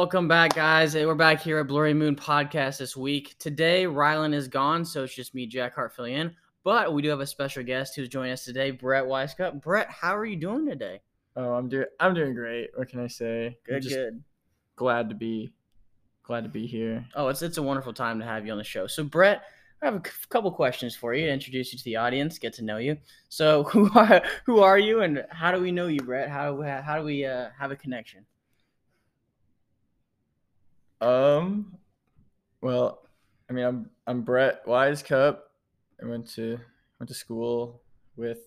Welcome back, guys. Hey, We're back here at Blurry Moon Podcast this week. Today, Rylan is gone, so it's just me, Jack Hart, filling in. But we do have a special guest who's joining us today, Brett Weiscup. Brett, how are you doing today? Oh, I'm doing I'm doing great. What can I say? Good, good. glad to be glad to be here. Oh, it's it's a wonderful time to have you on the show. So, Brett, I have a c- couple questions for you to introduce you to the audience, get to know you. So, who are who are you, and how do we know you, Brett? How do we, how do we uh, have a connection? Um well, I mean I'm I'm Brett Wise Cup. I went to went to school with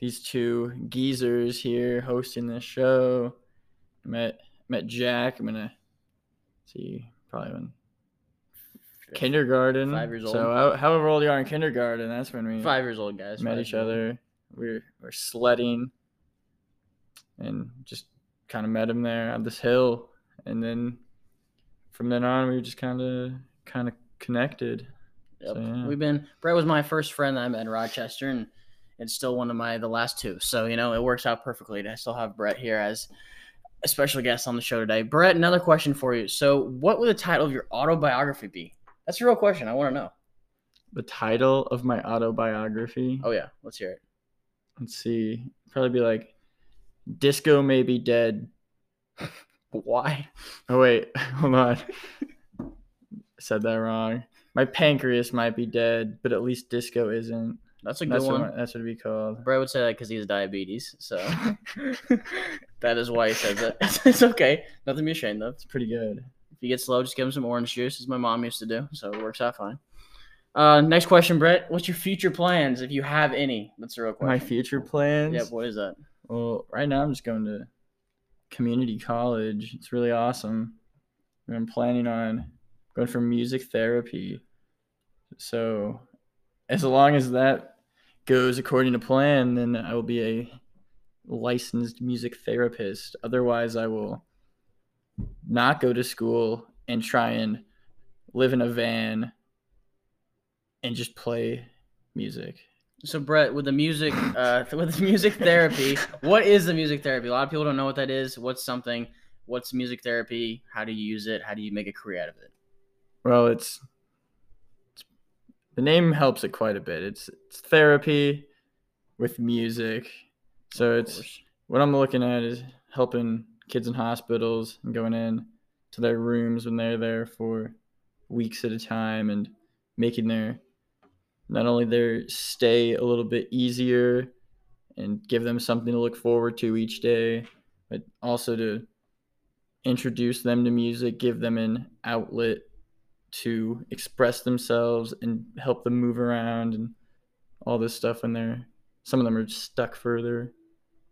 these two geezers here hosting this show. I met met Jack. I'm gonna see probably when kindergarten. Five years old. So how- however old you are in kindergarten, that's when we Five years old, guys. met each old. other. We were, we were sledding and just kind of met him there on this hill. And then from then on, we were just kind of kind of connected. Yep. So, yeah. We've been Brett was my first friend that I met in Rochester and it's still one of my the last two. So, you know, it works out perfectly I still have Brett here as a special guest on the show today. Brett, another question for you. So, what would the title of your autobiography be? That's a real question. I want to know. The title of my autobiography. Oh yeah, let's hear it. Let's see. Probably be like, "Disco may be dead." Why? Oh wait, hold on. Said that wrong. My pancreas might be dead, but at least disco isn't. That's a good That's one. what that's what it'd be called. Brett would say that because he has diabetes. So that is why he says it. it's okay. Nothing to be ashamed of. It's pretty good. If you get slow, just give him some orange juice, as my mom used to do. So it works out fine. Uh, next question, Brett. What's your future plans, if you have any? That's a real question. My future plans. Yep. What is that? Well, right now I'm just going to community college. It's really awesome. I'm planning on going for music therapy. So, as long as that goes according to plan, then I will be a licensed music therapist. Otherwise, I will not go to school and try and live in a van and just play music. So, Brett, with the music, uh, with the music therapy, what is the music therapy? A lot of people don't know what that is. What's something? What's music therapy? How do you use it? How do you make a career out of it? Well, it's, it's the name helps it quite a bit. It's it's therapy with music. So it's what I'm looking at is helping kids in hospitals and going in to their rooms when they're there for weeks at a time and making their not only their stay a little bit easier and give them something to look forward to each day, but also to introduce them to music, give them an outlet to express themselves and help them move around and all this stuff when they're some of them are stuck for their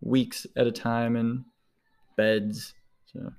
weeks at a time in beds. So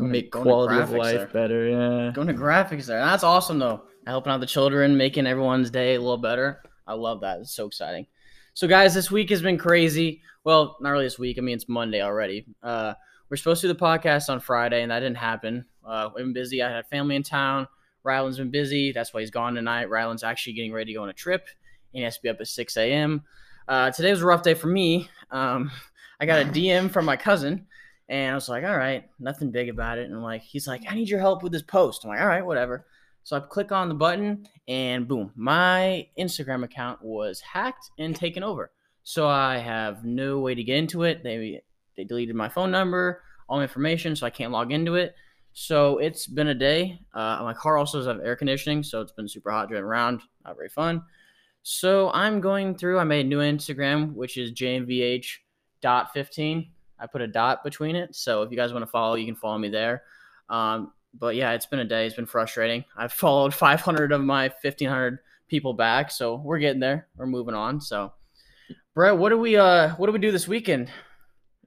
make quality of life there. better. Yeah. Going to graphics there. That's awesome though. Helping out the children, making everyone's day a little better. I love that. It's so exciting. So guys, this week has been crazy. Well, not really this week. I mean, it's Monday already. Uh, we're supposed to do the podcast on Friday, and that didn't happen. Uh, we've been busy. I had family in town. Rylan's been busy. That's why he's gone tonight. Rylan's actually getting ready to go on a trip. He has to be up at 6 a.m. Uh, today was a rough day for me. Um, I got a DM from my cousin, and I was like, all right, nothing big about it. And like, he's like, I need your help with this post. I'm like, all right, whatever. So I click on the button, and boom, my Instagram account was hacked and taken over. So I have no way to get into it. They they deleted my phone number, all my information, so I can't log into it. So it's been a day. Uh, my car also doesn't have air conditioning, so it's been super hot driving around. Not very fun. So I'm going through. I made a new Instagram, which is jmvh dot 15. I put a dot between it. So if you guys want to follow, you can follow me there. Um, but yeah, it's been a day. It's been frustrating. I've followed 500 of my 1500 people back, so we're getting there. We're moving on. So, Brett, what do we uh what do we do this weekend?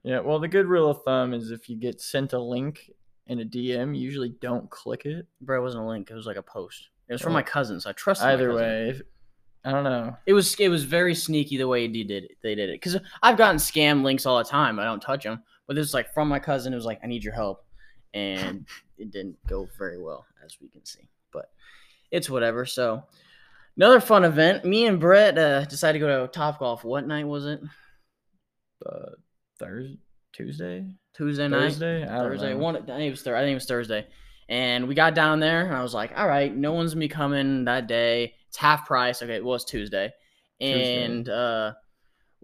Yeah. Well, the good rule of thumb is if you get sent a link in a DM, you usually don't click it. Brett wasn't a link. It was like a post. It was from my cousin, so I trust. Either way, if, I don't know. it was it was very sneaky the way they did it. They did it because I've gotten scam links all the time. I don't touch them, but this is like from my cousin. It was like I need your help, and it didn't go very well as we can see. But it's whatever. So another fun event. Me and Brett uh, decided to go to Top Golf. What night was it? Uh, Thursday, Tuesday, Tuesday night. Thursday, I don't Thursday. know. One. I think it was Thursday. I think it was Thursday. And we got down there, and I was like, "All right, no one's gonna be coming that day. It's half price. Okay, well, it's Tuesday." Tuesday. And uh,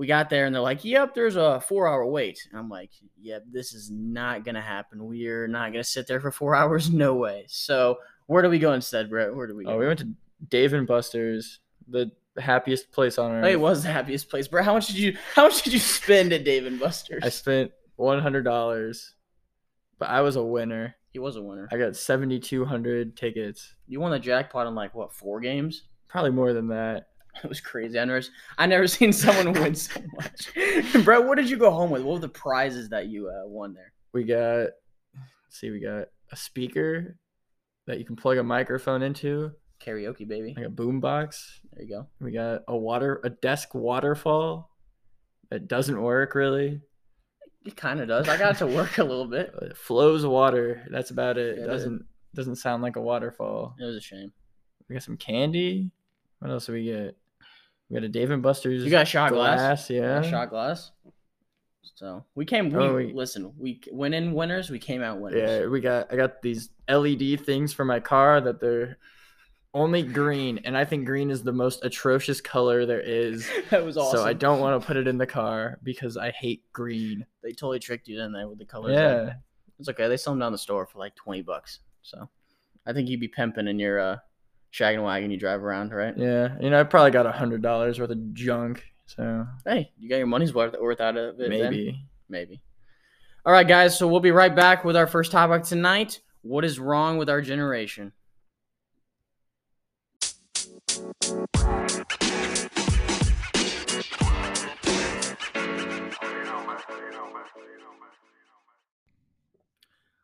we got there, and they're like, "Yep, there's a four-hour wait." And I'm like, "Yep, this is not gonna happen. We're not gonna sit there for four hours. No way." So where do we go instead, Brett? Where do we uh, go? Oh, we went to Dave and Buster's, the happiest place on earth. It was the happiest place, Brett. How much did you? How much did you spend at Dave and Buster's? I spent one hundred dollars, but I was a winner. he was a winner. I got seventy two hundred tickets, You won the jackpot in like what four games? probably more than that. It was crazy. I never, I never seen someone win so much. Brett, what did you go home with? What were the prizes that you uh, won there? We got, see, we got a speaker that you can plug a microphone into, Karaoke, baby. like a boom box. There you go. We got a water, a desk waterfall that doesn't work really. It kind of does. I got it to work a little bit. It flows water. That's about it. Yeah, It is. doesn't doesn't sound like a waterfall. It was a shame. We got some candy. What else do we get? We got a Dave and Buster's. You got shot glass. glass, yeah. Shot glass. So we came. We, Oh, we- listen. We went in winners. We came out winners. Yeah, we got. I got these LED things for my car that they're only green, and I think green is the most atrocious color there is. that was awesome. So I don't want to put it in the car because I hate green. They totally tricked you, didn't they, with the colors? Yeah, It's okay. They sell them down the store for like twenty bucks. So I think you'd be pimping in your uh, shaggin' wagon you drive around, right? yeah. You know, I probably got a hundred dollars worth of junk. So Hey, you got your money's worth, worth out of it. then. maybe. Maybe. All right, guys. So we'll be right back with our first topic tonight. What is wrong with our generation?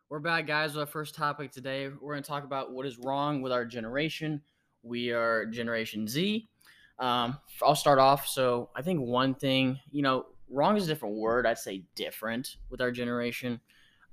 We're back, guys, with our first topic today. We're going to talk about what is wrong with our generation. We are Generation Z. Um, I'll start off. So I think one thing, you know, wrong is a different word. I'd say different with our generation.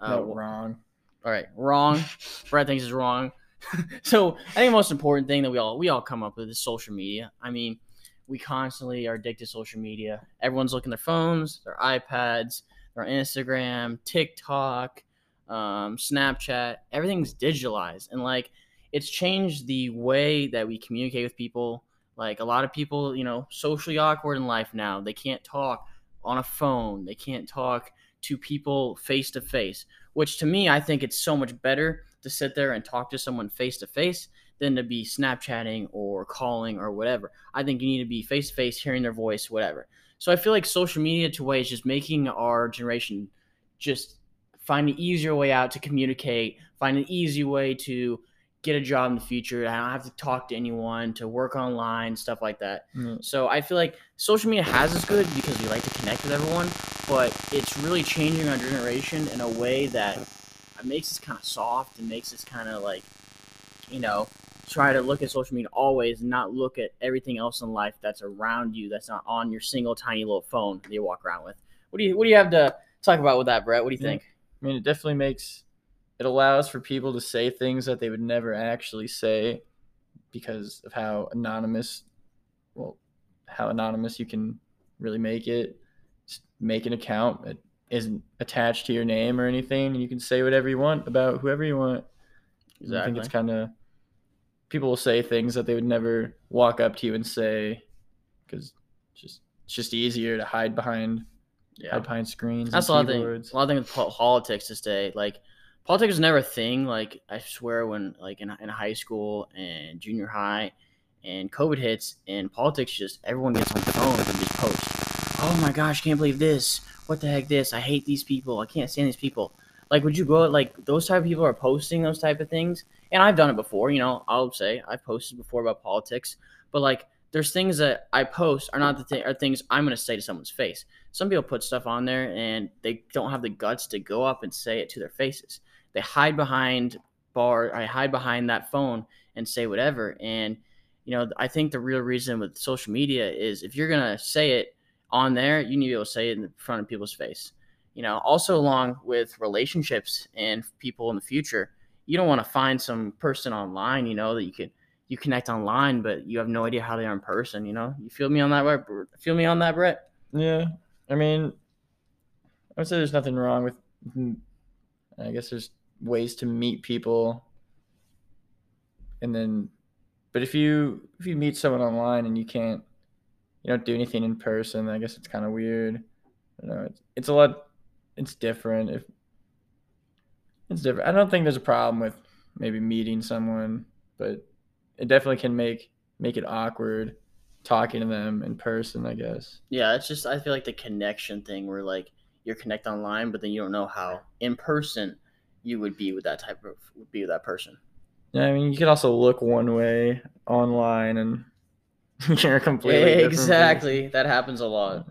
Uh, No, wrong. all right, wrong. Brett thinks is wrong. so I think the most important thing that we all we all come up with is social media. I mean, we constantly are addicted to social media. Everyone's looking at their phones, their iPads, their Instagram, TikTok, um, Snapchat. Everything's digitalized, and like it's changed the way that we communicate with people. Like a lot of people, you know, socially awkward in life now. They can't talk on a phone. They can't talk to people face to face which to me, I think it's so much better to sit there and talk to someone face to face than to be Snapchatting or calling or whatever. I think you need to be face to face, hearing their voice, whatever. So I feel like social media to way is just making our generation just find an easier way out to communicate, find an easy way to get a job in the future. I don't have to talk to anyone, to work online, stuff like that. Mm, So I feel like social media has its good because we like to connect with everyone, but it's really changing our generation in a way that makes us kind of soft and makes us kind of like, you know, try to look at social media always and not look at everything else in life that's around you that's not on your single tiny little phone that you walk around with. What do you What do you have to talk about with that, Brett? What do you Yeah. think? I mean, it definitely makes it allows for people to say things that they would never actually say because of how anonymous, well, how anonymous you can really make it. Just make an account that isn't attached to your name or anything, and you can say whatever you want about whoever you want. I think Exactly. it's kind of people will say things that they would never walk up to you and say because just it's just easier to hide behind Yeah. behind screens. That's a lot of things. A lot of things with politics this day. Like politics was never a thing. Like I swear, when like in, in high school and junior high, and COVID hits, and politics just everyone gets on the phone and just posts. Oh my gosh, can't believe this. What the heck? This. I hate these people. I can't stand these people. Like, would you go like those type of people are posting those type of things? And I've done it before. You know, I'll say I've posted before about politics, but like. There's things that I post are not the thing are things I'm gonna say to someone's face some people put stuff on there and they don't have the guts to go up and say it to their faces. They hide behind bar, I hide behind that phone and say whatever. And you know, I think the real reason with social media is if you're gonna say it on there, you need to be able to say it in front of people's face. You know, also along with relationships and people in the future, you don't want to find some person online, you know, that you could you connect online, but you have no idea how they are in person. You know, you feel me on that, Brett? Feel me on that, Brett? Yeah, I mean, I would say there's nothing wrong with. I guess there's ways to meet people, and then, but if you if you meet someone online and you can't, you don't do anything in person, I guess it's kind of weird. I don't know. It's, it's a lot. It's different. If it's different, I don't think there's a problem with maybe meeting someone, but it definitely can make make it awkward talking to them in person. I guess. Yeah, it's just I feel like the connection thing where like you're connect online, but then you don't know how in person you would be with that type of would be with that person. Yeah, I mean, you can also look one way online and you're completely person. exactly. That happens a lot.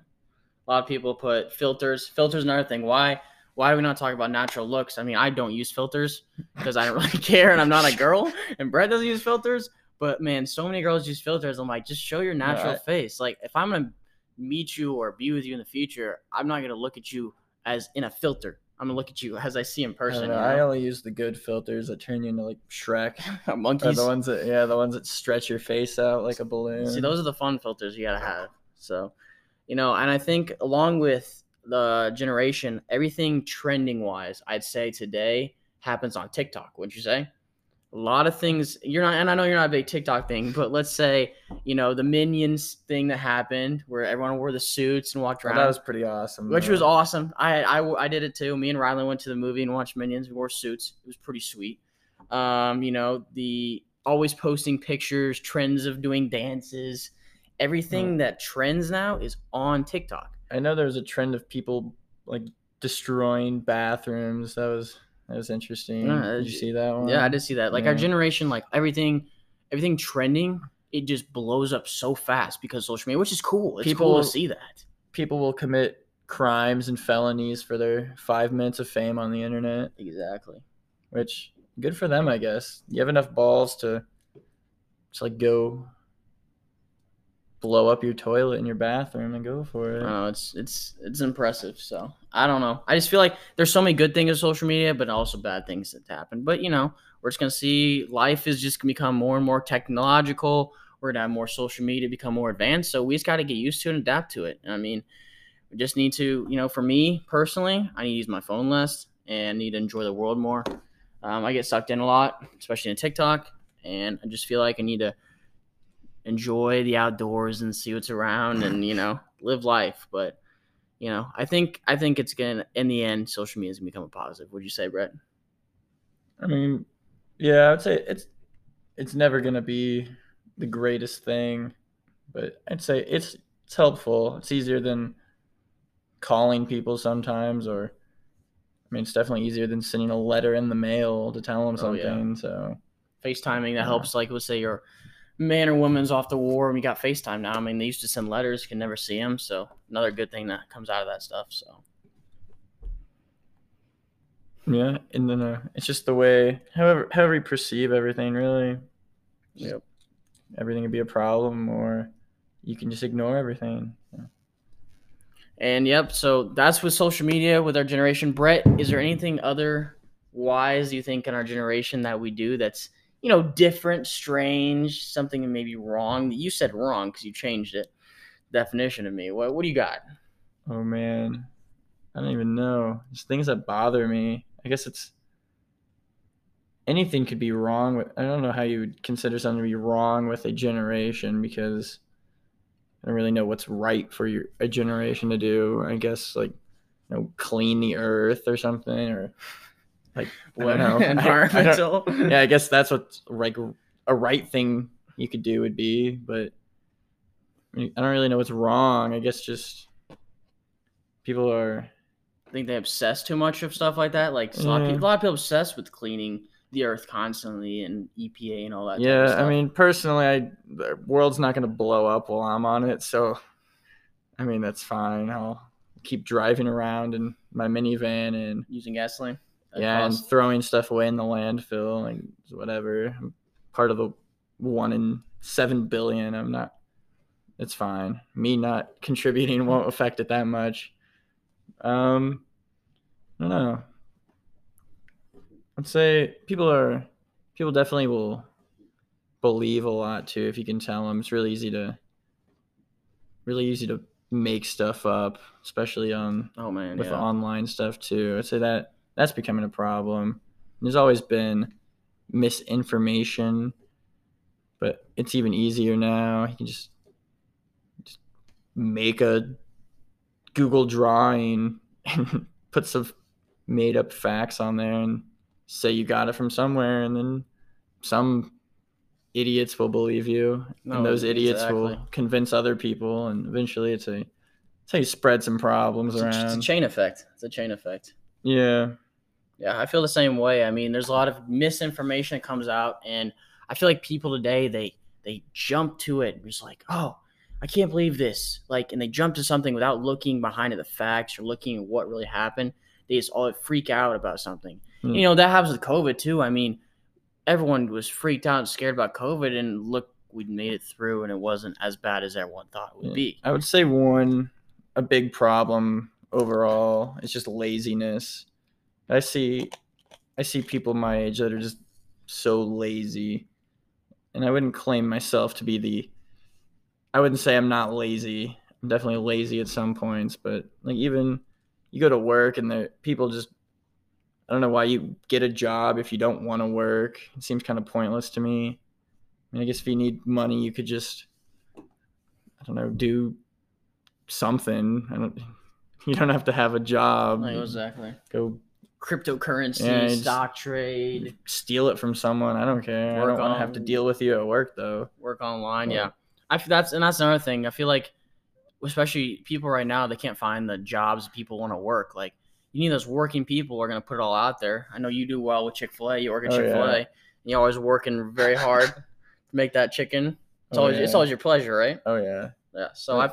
A lot of people put filters. Filters another thing. Why why do we not talk about natural looks? I mean, I don't use filters because I don't really care and I'm not a girl and Brett doesn't use filters. But man, so many girls use filters. I'm like, just show your natural I- face. Like if I'm gonna meet you or be with you in the future, I'm not gonna look at you as in a filter. I'm gonna look at you as I see in person. don't You know, I only use the good filters that turn you into like Shrek. Or Monkeys. the ones that yeah, the ones that stretch your face out like a balloon. See, those are the fun filters you gotta have. So, you know, and I think along with the generation, everything trending wise, I'd say today happens on TikTok. Wouldn't you say? A lot of things you're not, and I know you're not a big TikTok thing, but let's say you know the Minions thing that happened, where everyone wore the suits and walked Oh, around, that was pretty awesome. which though. was awesome. I, I I did it too. Me and Riley went to the movie and watched Minions. We wore suits. It was pretty sweet. Um, you know the always posting pictures, trends of doing dances, everything that trends now is on TikTok. I know there was a trend of people like destroying bathrooms. That was that was interesting. Yeah, did you uh, see that one? Yeah, I did see that. Like our generation, like everything, everything trending, it just blows up so fast because social media, which is cool. It's cool People- to see that. People will commit crimes and felonies for their five minutes of fame on the internet, Exactly. which good for them, I guess. You have enough balls to just like go blow up your toilet in your bathroom and go for it. Oh, it's it's it's impressive. So I don't know. I just feel like there's so many good things of social media, but also bad things that happen. But you know, we're just gonna see life is just gonna become more and more technological. We're gonna have more social media become more advanced. So we just got to get used to and adapt to it. I mean, we just need to, you know, for me personally, I need to use my phone less and need to enjoy the world more. Um, I get sucked in a lot, especially in TikTok, and I just feel like I need to enjoy the outdoors and see what's around and you know live life but you know i think i think it's gonna in the end social media is gonna become a positive would you say brett I mean, yeah, I would say it's it's never gonna be the greatest thing, but I'd say it's it's helpful. It's easier than calling people sometimes, or I mean, it's definitely easier than sending a letter in the mail to tell them Oh, yeah. something. So facetiming that Yeah. helps like let's say your man or woman's off the war and we got facetime now i mean they used to send letters can never see them so another good thing that comes out of that stuff so yeah, and then uh, it's just the way however however you perceive everything. Really, Yep. everything could be a problem, or you can just ignore everything. and yep so that's with social media with our generation brett is there anything other wise you think in our generation that we do that's you know different strange something maybe wrong you said wrong because you changed it definition to me what, what do you got Oh man, I don't even know. Just things that bother me. I guess it's anything could be wrong with. I don't know how you would consider something to be wrong with a generation because I don't really know what's right for your a generation to do. I guess like you know clean the earth or something or like I don't. I- I environmental yeah, I guess that's what like a right thing you could do would be, but I, mean, I don't really know what's wrong. I guess just people are I think they obsess too much of stuff like that. Like a lot, of people, a lot of people obsess with cleaning the earth constantly and EPA and all that. yeah. I mean, personally, I the world's not gonna blow up while I'm on it, so I mean that's fine. I'll keep driving around in my minivan and using gasoline. Yeah, and throwing stuff away in the landfill, like whatever. I'm part of the one in seven billion. I'm not. It's fine. Me not contributing won't affect it that much. Um, I don't know. I'd say people are people definitely will believe a lot too if you can tell them. It's really easy to really easy to make stuff up, especially on Oh man, with yeah. online stuff too. I'd say that that's becoming a problem. There's always been misinformation, but it's even easier now. You can just, just make a Google drawing and put some made up facts on there and say you got it from somewhere, and then some idiots will believe you, No, and those idiots will convince other people, and eventually it's a it's how you spread some problems It's a, it's a chain effect. It's a chain effect. yeah. Yeah, I feel the same way. I mean, there's a lot of misinformation that comes out, and I feel like people today they they jump to it, just like, oh, I can't believe this, like, and they jump to something without looking behind at the facts or looking at what really happened. They just all freak out about something. Hmm. You know that happens with COVID too. I mean, everyone was freaked out and scared about COVID, and look, we made it through, and it wasn't as bad as everyone thought it would Yeah. be. I would say one a big problem overall is just laziness. I see I see people my age that are just so lazy. And I wouldn't claim myself to be the I wouldn't say I'm not lazy. I'm definitely lazy at some points, but like even you go to work and the people just I don't know why you get a job if you don't want to work. It seems kind of pointless to me. I mean, I guess if you need money, you could just I don't know, do something. I don't you don't have to have a job. Like, exactly. Go Cryptocurrency, Yeah, stock trade, steal it from someone. I don't care. I Work don't want to have to deal with you at work though. work online. Yeah. Yeah, I that's and that's another thing. I feel like, especially people right now, they can't find the jobs people want to work. Like you need those working people who are going to put it all out there. I know you do well with Chick Fil A. You work at Oh, Chick Fil A. yeah. You're always working very hard to make that chicken. It's Oh, always it's always your pleasure, right? Oh yeah. Yeah. So Yeah. I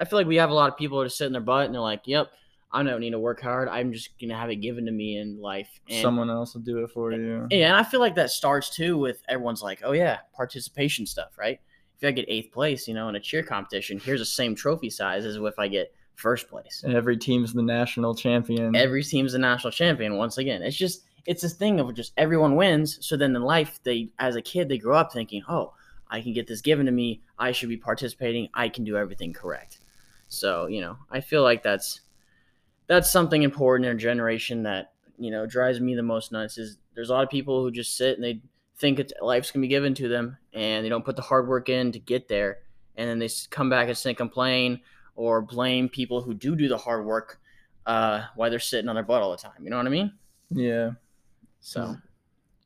I feel like we have a lot of people who just sit in their butt and they're like, "Yep, I don't need to work hard. I'm just gonna have it given to me in life." And Someone else will do it for you. yeah, and I feel like that starts too with everyone's like, oh yeah, participation stuff, right? If I get eighth place, you know, in a cheer competition, here's the same trophy size as if I get first place. And every team's the national champion. Every team's the national champion once again. It's just it's this thing of just everyone wins. So then in life, they as a kid they grow up thinking, oh, I can get this given to me. I should be participating. I can do everything correct. So you know, I feel like that's that's something important in our generation that you know drives me the most nuts. Is there's a lot of people who just sit and they think it's, life's gonna be given to them, and they don't put the hard work in to get there, and then they come back and sit and complain or blame people who do do the hard work uh, while they're sitting on their butt all the time. You know what I mean? yeah. So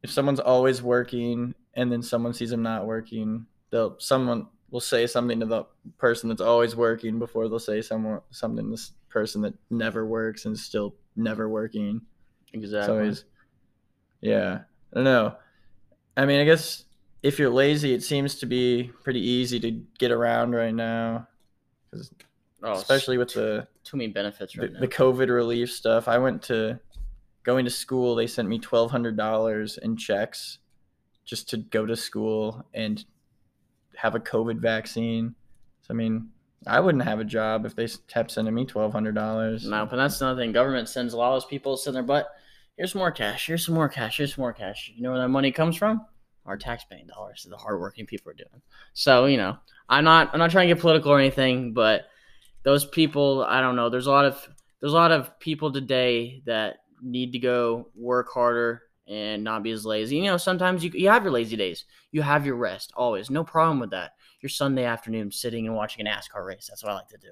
If someone's always working and then someone sees them not working, they'll someone will say something to the person that's always working before they'll say someone something to person that never works and is still never working. Exactly. yeah. I don't know. I mean, I guess if you're lazy, it seems to be pretty easy to get around right now, 'Cause oh, especially with the too many benefits the, right now. the COVID relief stuff. I went to going to school. They sent me twelve hundred dollars in checks just to go to school and have a COVID vaccine. So I mean, I wouldn't have a job if they kept sending me twelve hundred dollars. No, but that's another thing. Government sends a lot of those people sit in their butt. Here's more cash. Here's some more cash. Here's some more cash. You know where that money comes from? Our tax-paying dollars that the hardworking people are doing. So you know, I'm not I'm not trying to get political or anything, but those people, I don't know. There's a lot of there's a lot of people today that need to go work harder and not be as lazy. You know, sometimes you you have your lazy days. You have your rest always. No problem with that. Your Sunday afternoon sitting and watching a NASCAR race. That's what I like to do.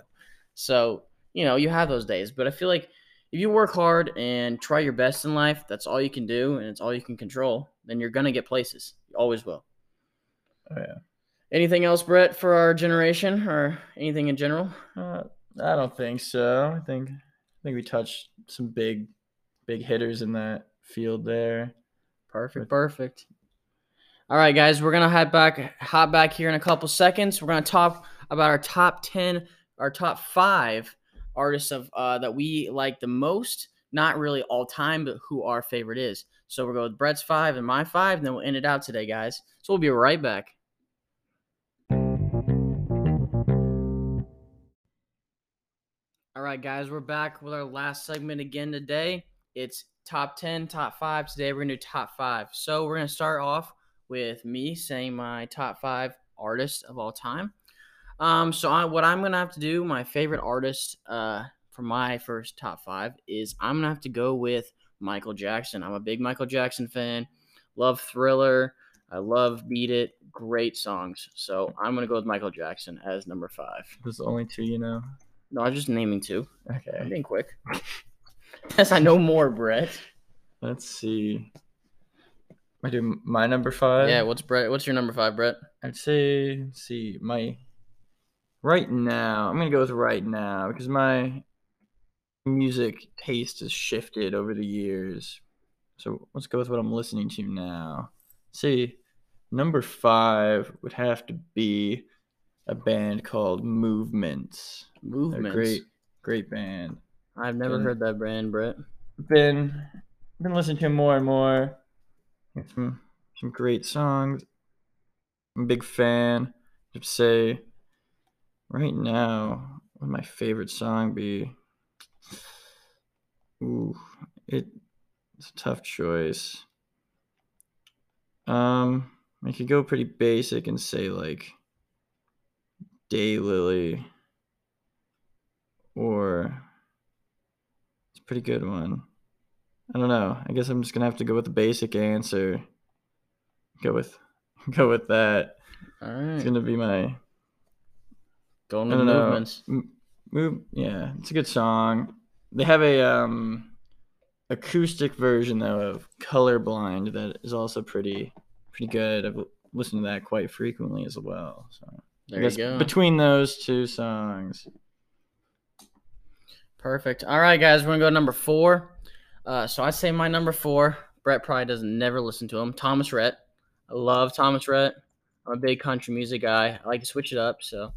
So, you know, you have those days, but I feel like if you work hard and try your best in life, that's all you can do and it's all you can control, then you're going to get places. You always will. Oh, yeah. Anything else, Brett, for our generation or anything in general? Uh, I don't think so. I think I think we touched some big big hitters in that field there. Perfect, perfect. All right, guys, we're gonna hop back, hop back here in a couple seconds. We're gonna talk about our top ten, our top five artists of uh, that we like the most. Not really all time, but who our favorite is. So we'll go with Brett's five and my five, and then we'll end it out today, guys. So we'll be right back. All right, guys, we're back with our last segment again today. It's top 10, top five. Today, we're going to do top five. So, we're going to start off with me saying my top five artists of all time. Um, so I, what I'm gonna have to do, my favorite artist, uh, for my first top five is I'm gonna have to go with Michael Jackson. I'm a big Michael Jackson fan. Love Thriller. I love Beat It. Great songs. So I'm gonna go with Michael Jackson as number five. There's only two you know. No, I'm just naming two. Okay, I'm being quick. yes, I know more, Brett. Let's see. I do my number five. Yeah, what's Brett? What's your number five, Brett? I'd say, let's see, my right now, I'm gonna go with right now because my music taste has shifted over the years. So let's go with what I'm listening to now. See, number five would have to be a band called Movements. Movements. great, great band. I've never Good. heard that brand, Brett. Been been listening to more and more. Some some great songs. I'm a big fan. I'd say right now, what would my favorite song be? Ooh, it, it's a tough choice. Um, I could go pretty basic and say like Daylily or it's a pretty good one. I don't know. I guess I'm just gonna have to go with the basic answer. Go with go with that. All It's gonna be my Going I with don't know. movements. M- Move, yeah, it's a good song. They have a um acoustic version though of Colorblind that is also pretty pretty good. I've listened to that quite frequently as well. So There I you go. between those two songs, Perfect. All right, guys, we're gonna go to number four. Uh, so I say my number four. Brett probably doesn't never listen to him. Thomas Rhett. I love Thomas Rhett. I'm a big country music guy. I like to switch it up. So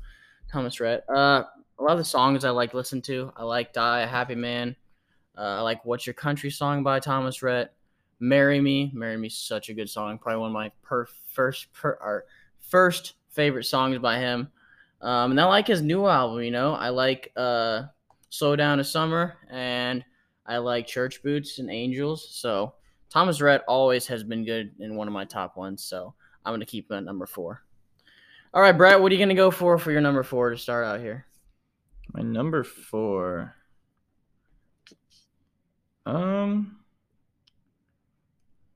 Thomas Rhett. Uh, a lot of the songs I like to listen to. I like "Die a Happy Man." Uh, I like "What's Your Country" song by Thomas Rhett. "Marry Me." "Marry Me" such a good song. Probably one of my per first per or first favorite songs by him. Um, and I like his new album. You know, I like uh, "Slow Down to Summer" and I like "Church Boots" and "Angels." So Thomas Rhett always has been good in one of my top ones. So I'm gonna keep him at number four. All right, Brett, what are you gonna go for for your number four to start out here? my number four. Um,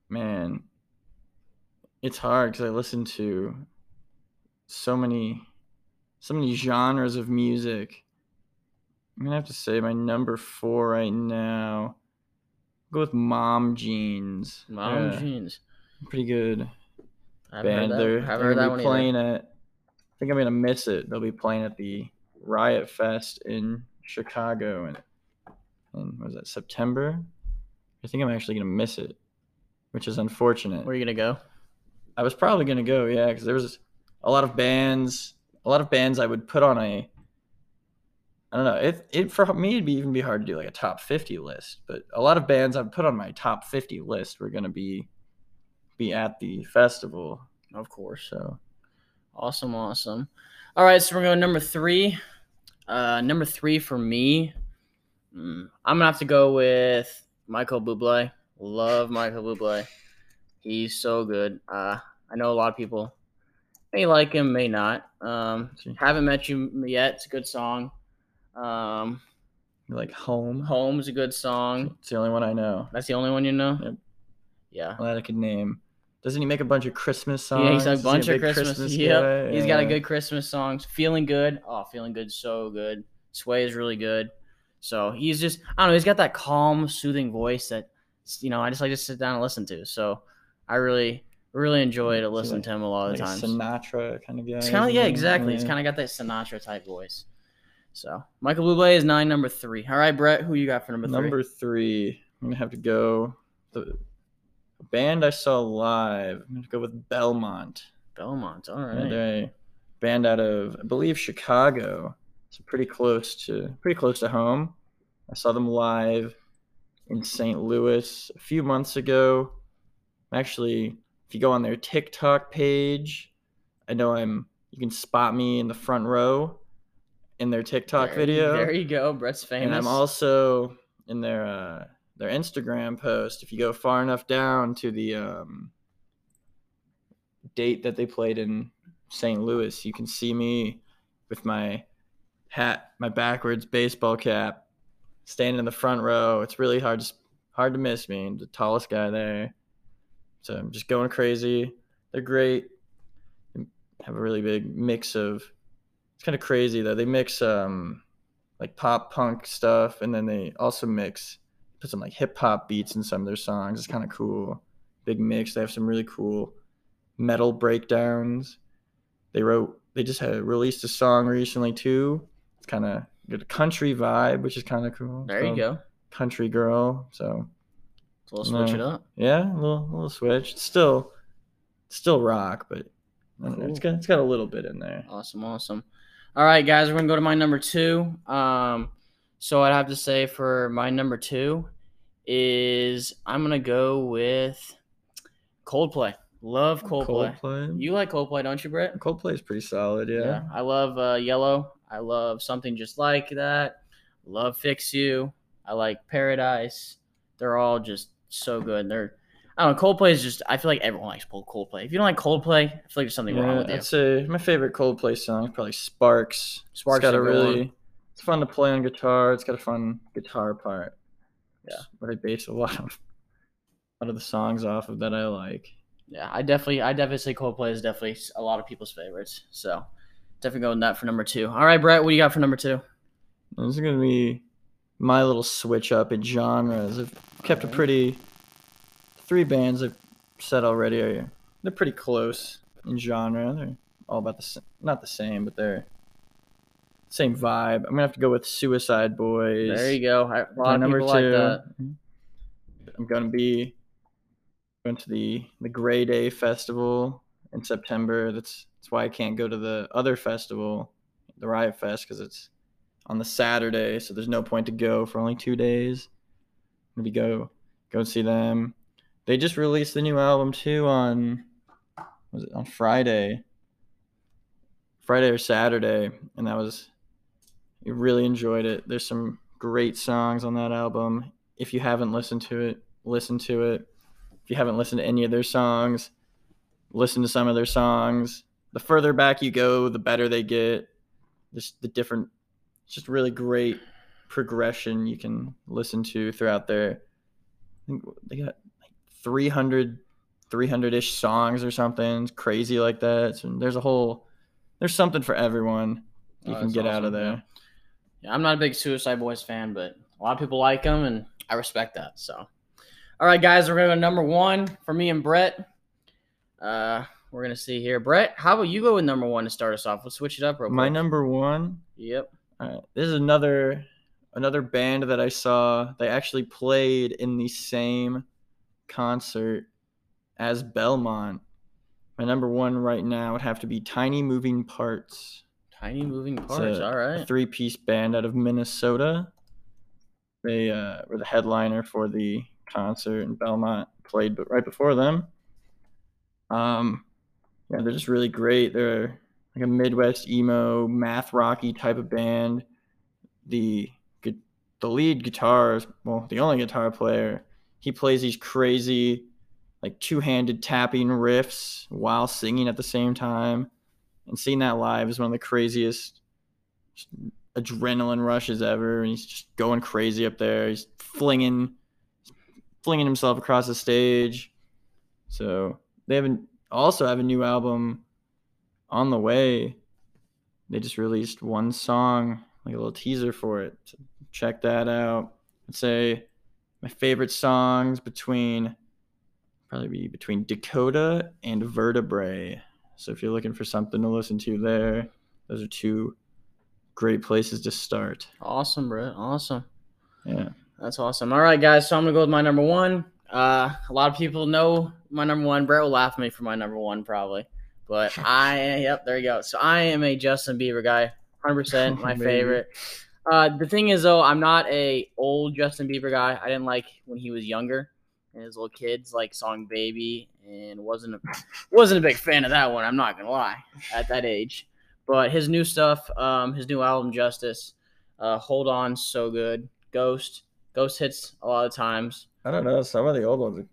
man, it's hard because I listen to so many, so many genres of music. I'm gonna have to say my number four right now. Go with Mom Jeans. Mom Yeah, Jeans. pretty good I've band. They're. I've they're heard that gonna one be either. playing at. I think I'm gonna miss it. They'll be playing at the Riot Fest in Chicago, and and was that September? I think I'm actually gonna miss it, which is unfortunate. Where are you gonna go? I was probably gonna go, yeah, because there was a lot of bands, a lot of bands I would put on a. I don't know. It it for me it'd be even be hard to do like a top fifty list, but a lot of bands I've put on my top fifty list were gonna be be at the festival. Of course. So Awesome, awesome. All right, so we're going number three. Uh, number three for me, mm, I'm gonna have to go with Michael Bublé. Love Michael Bublé. He's so good. Uh, I know a lot of people may like him, may not. Um, haven't met you yet. It's a good song. Um, like home. Home is a good song. It's the only one I know. That's the only one you know. Yep. Yeah. That I could name. Doesn't he make a bunch of Christmas songs? Yeah, he's a Is he bunch of big Christmas. Yep, guy? he's got a good Christmas songs. Feeling good. Oh, feeling good, so good. Sway is really good. So he's just, I don't know, he's got that calm, soothing voice that, you know, I just like to sit down and listen to. So I really, really enjoy to listen like- to him a lot of like times. Sinatra kind of guy. It's kind of yeah, exactly. Yeah. kind of got that Sinatra type voice. So Michael Bublé is nine, number three. All right, Brett, who you got for number three? Number three, I'm gonna have to go. The band I saw live. I'm gonna go with Belmont. Belmont. All right. A band out of I believe Chicago. So pretty close to pretty close to home. I saw them live in St. Louis a few months ago. Actually, if you go on their TikTok page, I know I'm you can spot me in the front row in their TikTok There video. There you go. Brett's famous. And I'm also in their uh, their Instagram post. If you go far enough down to the um, date that they played in St. Louis, you can see me with my hat, my backwards baseball cap, standing in the front row. It's really hard to hard to miss me. I'm the tallest guy there, so I'm just going crazy. They're great. Have a really big mix of. It's kind of crazy though. They mix um, like pop punk stuff, and then they also mix put some like hip hop beats in some of their songs. It's kind of cool. Big mix. They have some really cool metal breakdowns. They wrote. They just had released a song recently too. It's kind of got a country vibe, which is kind of cool. There you go. Country girl. So So we'll switch it up. yeah, a little little switch. Still, still rock, but know, it's Cool. got it's got a little bit in there. Awesome, awesome. All right, guys, we're gonna go to my number two. Um, so I'd have to say for my number two is I'm gonna go with Coldplay. Love Coldplay. Coldplay. You like Coldplay, don't you, Brett? Coldplay is pretty solid. Yeah. I love uh, Yellow. I love something just like that. Love Fix You. I like Paradise. They're all just so good. They're I don't know. Coldplay is just. I feel like everyone likes Coldplay. If you don't like Coldplay, I feel like there's something wrong with you. I'd say my favorite Coldplay song is probably Sparks. Sparks it's got a good one. really, it's fun to play on guitar. It's got a fun guitar part. Yeah. but I base a lot of, a lot of the songs off of that I like. Yeah, I definitely, I definitely say Coldplay is definitely a lot of people's favorites. So definitely going that for number two. All right, Brett, what do you got for number two? This is gonna be my little switch up in genres. I've kept a pretty three bands I've said already are they're pretty close in genre. They're all about the not the same, but they're same vibe. I'm gonna have to go with Suicide Boys. There you go. I, a lot of number people like two. that. Mm-hmm. I'm gonna be going to the the Gray Day Festival in September. That's that's why I can't go to the other festival, the Riot Fest, because it's on the Saturday. So there's no point to go for only two days. Maybe go go see them. They just released the new album too on was it on Friday? Friday or Saturday, and that was you really enjoyed it. There's some great songs on that album. If you haven't listened to it, listen to it. If you haven't listened to any of their songs, listen to some of their songs. The further back you go, the better they get. Just the different, just really great progression you can listen to throughout their. I think they got like 300, 300-ish songs or something crazy like that. So there's a whole, there's something for everyone you Oh, can get out of there. yeah. Yeah, I'm not a big Suicide Boys fan, but a lot of people like them, and I respect that. So, all right, guys, we're gonna go number one for me and Brett. Uh, we're gonna see here, Brett. How about you go with number one to start us off? Let's switch it up real quick. My number one Yep. All right. This is another another band that I saw. They actually played in the same concert as Belmont. My number one right now would have to be Tiny Moving Parts. Tiny moving parts. a- all right. three-piece band out of Minnesota. They uh, were the headliner for the concert, and Belmont played, but right before them. Um, yeah, they're just really great. They're like a Midwest emo, math rocky type of band. The the lead guitar, is well, the only guitar player, he plays these crazy, like two-handed tapping riffs while singing at the same time. And seeing that live is one of the craziest adrenaline rushes ever. And he's just going crazy up there. He's flinging, flinging himself across the stage. So they haven't also have a new album on the way. They just released one song, like a little teaser for it. Check that out. I'd say my favorite songs between probably be between Dakota and Vertebrae. So if you're looking for something to listen to there, those are two great places to start. Awesome, Brett. Awesome. Yeah. That's awesome. All right, guys. So I'm gonna go with my number one. Uh, a lot of people know my number one. Brett will laugh at me for my number one probably, but I yep, there you go. So I am a Justin Bieber guy, hundred percent my favorite. Uh, the thing is though, I'm not a old Justin Bieber guy. I didn't like when he was younger and his little kids like song "Baby" and wasn't a, wasn't a big fan of that one. I'm not gonna lie at that age. But his new stuff, um, his new album "Justice," uh, "Hold On," so good. "Ghost," "Ghost" hits a lot of times. I don't know. Some of the old ones,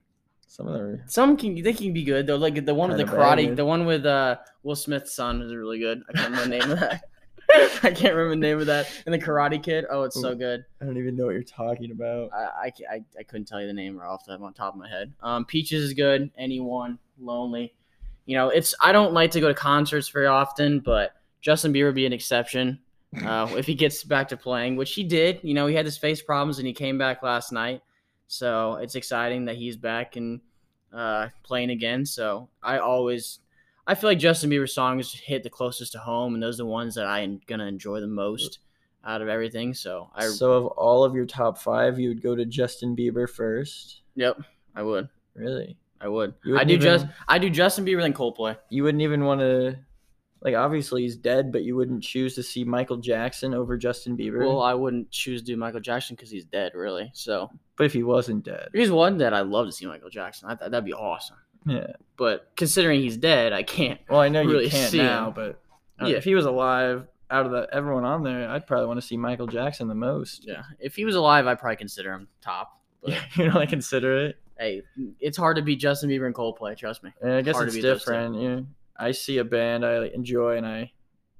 some of them. Are... Some can they can be good though. Like the one with the karate, the one with uh Will Smith's son is really good. I can't remember the name of that. I can't remember the name of that. And the Karate Kid. Oh, it's so good. I don't even know what you're talking about. I, I, I, I couldn't tell you the name right off the on top of my head. Um, Peaches is good. Anyone lonely, you know, it's. I don't like to go to concerts very often, but Justin Bieber would be an exception uh, if he gets back to playing, which he did. You know, he had his face problems and he came back last night, so it's exciting that he's back and uh, playing again. So I always. I feel like Justin Bieber songs hit the closest to home, and those are the ones that I'm gonna enjoy the most out of everything. So I, so of all of your top five, you would go to Justin Bieber first. yep, I would. Really? I would. I do even- just I do Justin Bieber then Coldplay. You wouldn't even want to, like, obviously he's dead, but you wouldn't choose to see Michael Jackson over Justin Bieber. Well, I wouldn't choose to do Michael Jackson because he's dead, really. So but if he wasn't dead, if he's one dead, I'd love to see Michael Jackson. I, that'd be awesome. Yeah. But considering he's dead, I can't. Well, I know you Really can't see now, him. but uh, Yeah. if he was alive, out of the everyone on there, I'd probably want to see Michael Jackson the most. Yeah, if he was alive, I'd probably consider him top. But you know, I consider it. hey, it's hard to beat Justin Bieber and Coldplay. Trust me. And I guess Hard it's beat those two. different. Yeah, I see a band I enjoy and I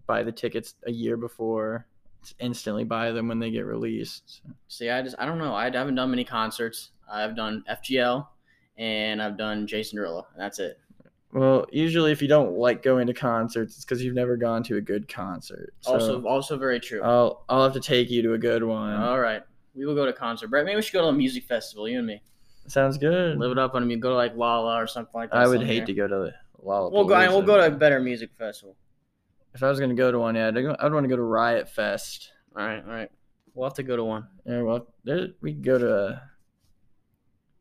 buy the tickets a year before. Instantly buy them when they get released. So, See, I just I don't know. I haven't done many concerts. I've done FGL and I've done Jason Derulo. And that's it. Well, usually if you don't like going to concerts, it's because you've never gone to a good concert. So also, also very true. I'll I'll have to take you to a good one. All right, we will go to concert. Brett, maybe we should go to a music festival. You and me. Sounds good. live it up on me. Go to like Lolla or something like that. I would hate to go to Lollapalooza. We'll go. We'll go to a better music festival. If I was gonna go to one, yeah, I'd, I'd want to go to Riot Fest. All right, all right. We'll have to go to one. Yeah, well, there we go to. uh,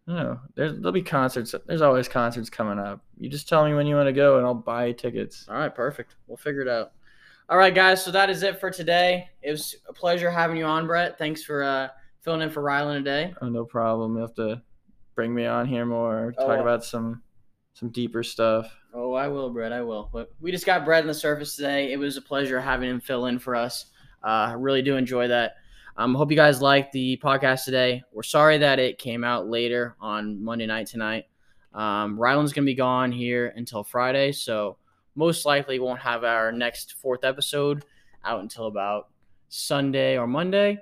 Know. There's there'll be concerts. There's always concerts coming up. You just tell me when you want to go, and I'll buy tickets. All right, perfect. We'll figure it out. All right, guys. So that is it for today. It was a pleasure having you on, Brett. Thanks for uh, filling in for Rylan today. Oh, no problem. You have to bring me on here more. Talk Oh. about some some deeper stuff. Oh, I will, Brett. I will. But we just got Brett on the surface today. It was a pleasure having him fill in for us. Uh, I really do enjoy that. Um, hope you guys liked the podcast today. We're sorry that it came out later on Monday night tonight. Um, Rylan's gonna be gone here until Friday, so most likely won't have our next fourth episode out until about Sunday or Monday,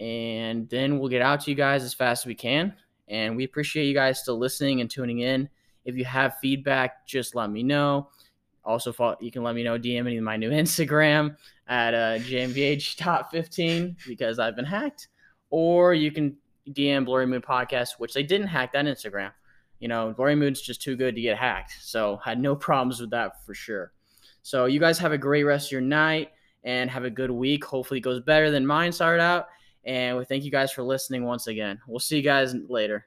and then we'll get out to you guys as fast as we can. And we appreciate you guys still listening and tuning in. If you have feedback, just let me know. Also, you can let me know DMing my new Instagram at uh, JMVH Top 15 because I've been hacked, or you can DM Blurry Moon Podcast, which they didn't hack that Instagram. You know, Blurry Moon's just too good to get hacked, so had no problems with that for sure. So you guys have a great rest of your night and have a good week. Hopefully, it goes better than mine started out. And we thank you guys for listening once again. We'll see you guys later.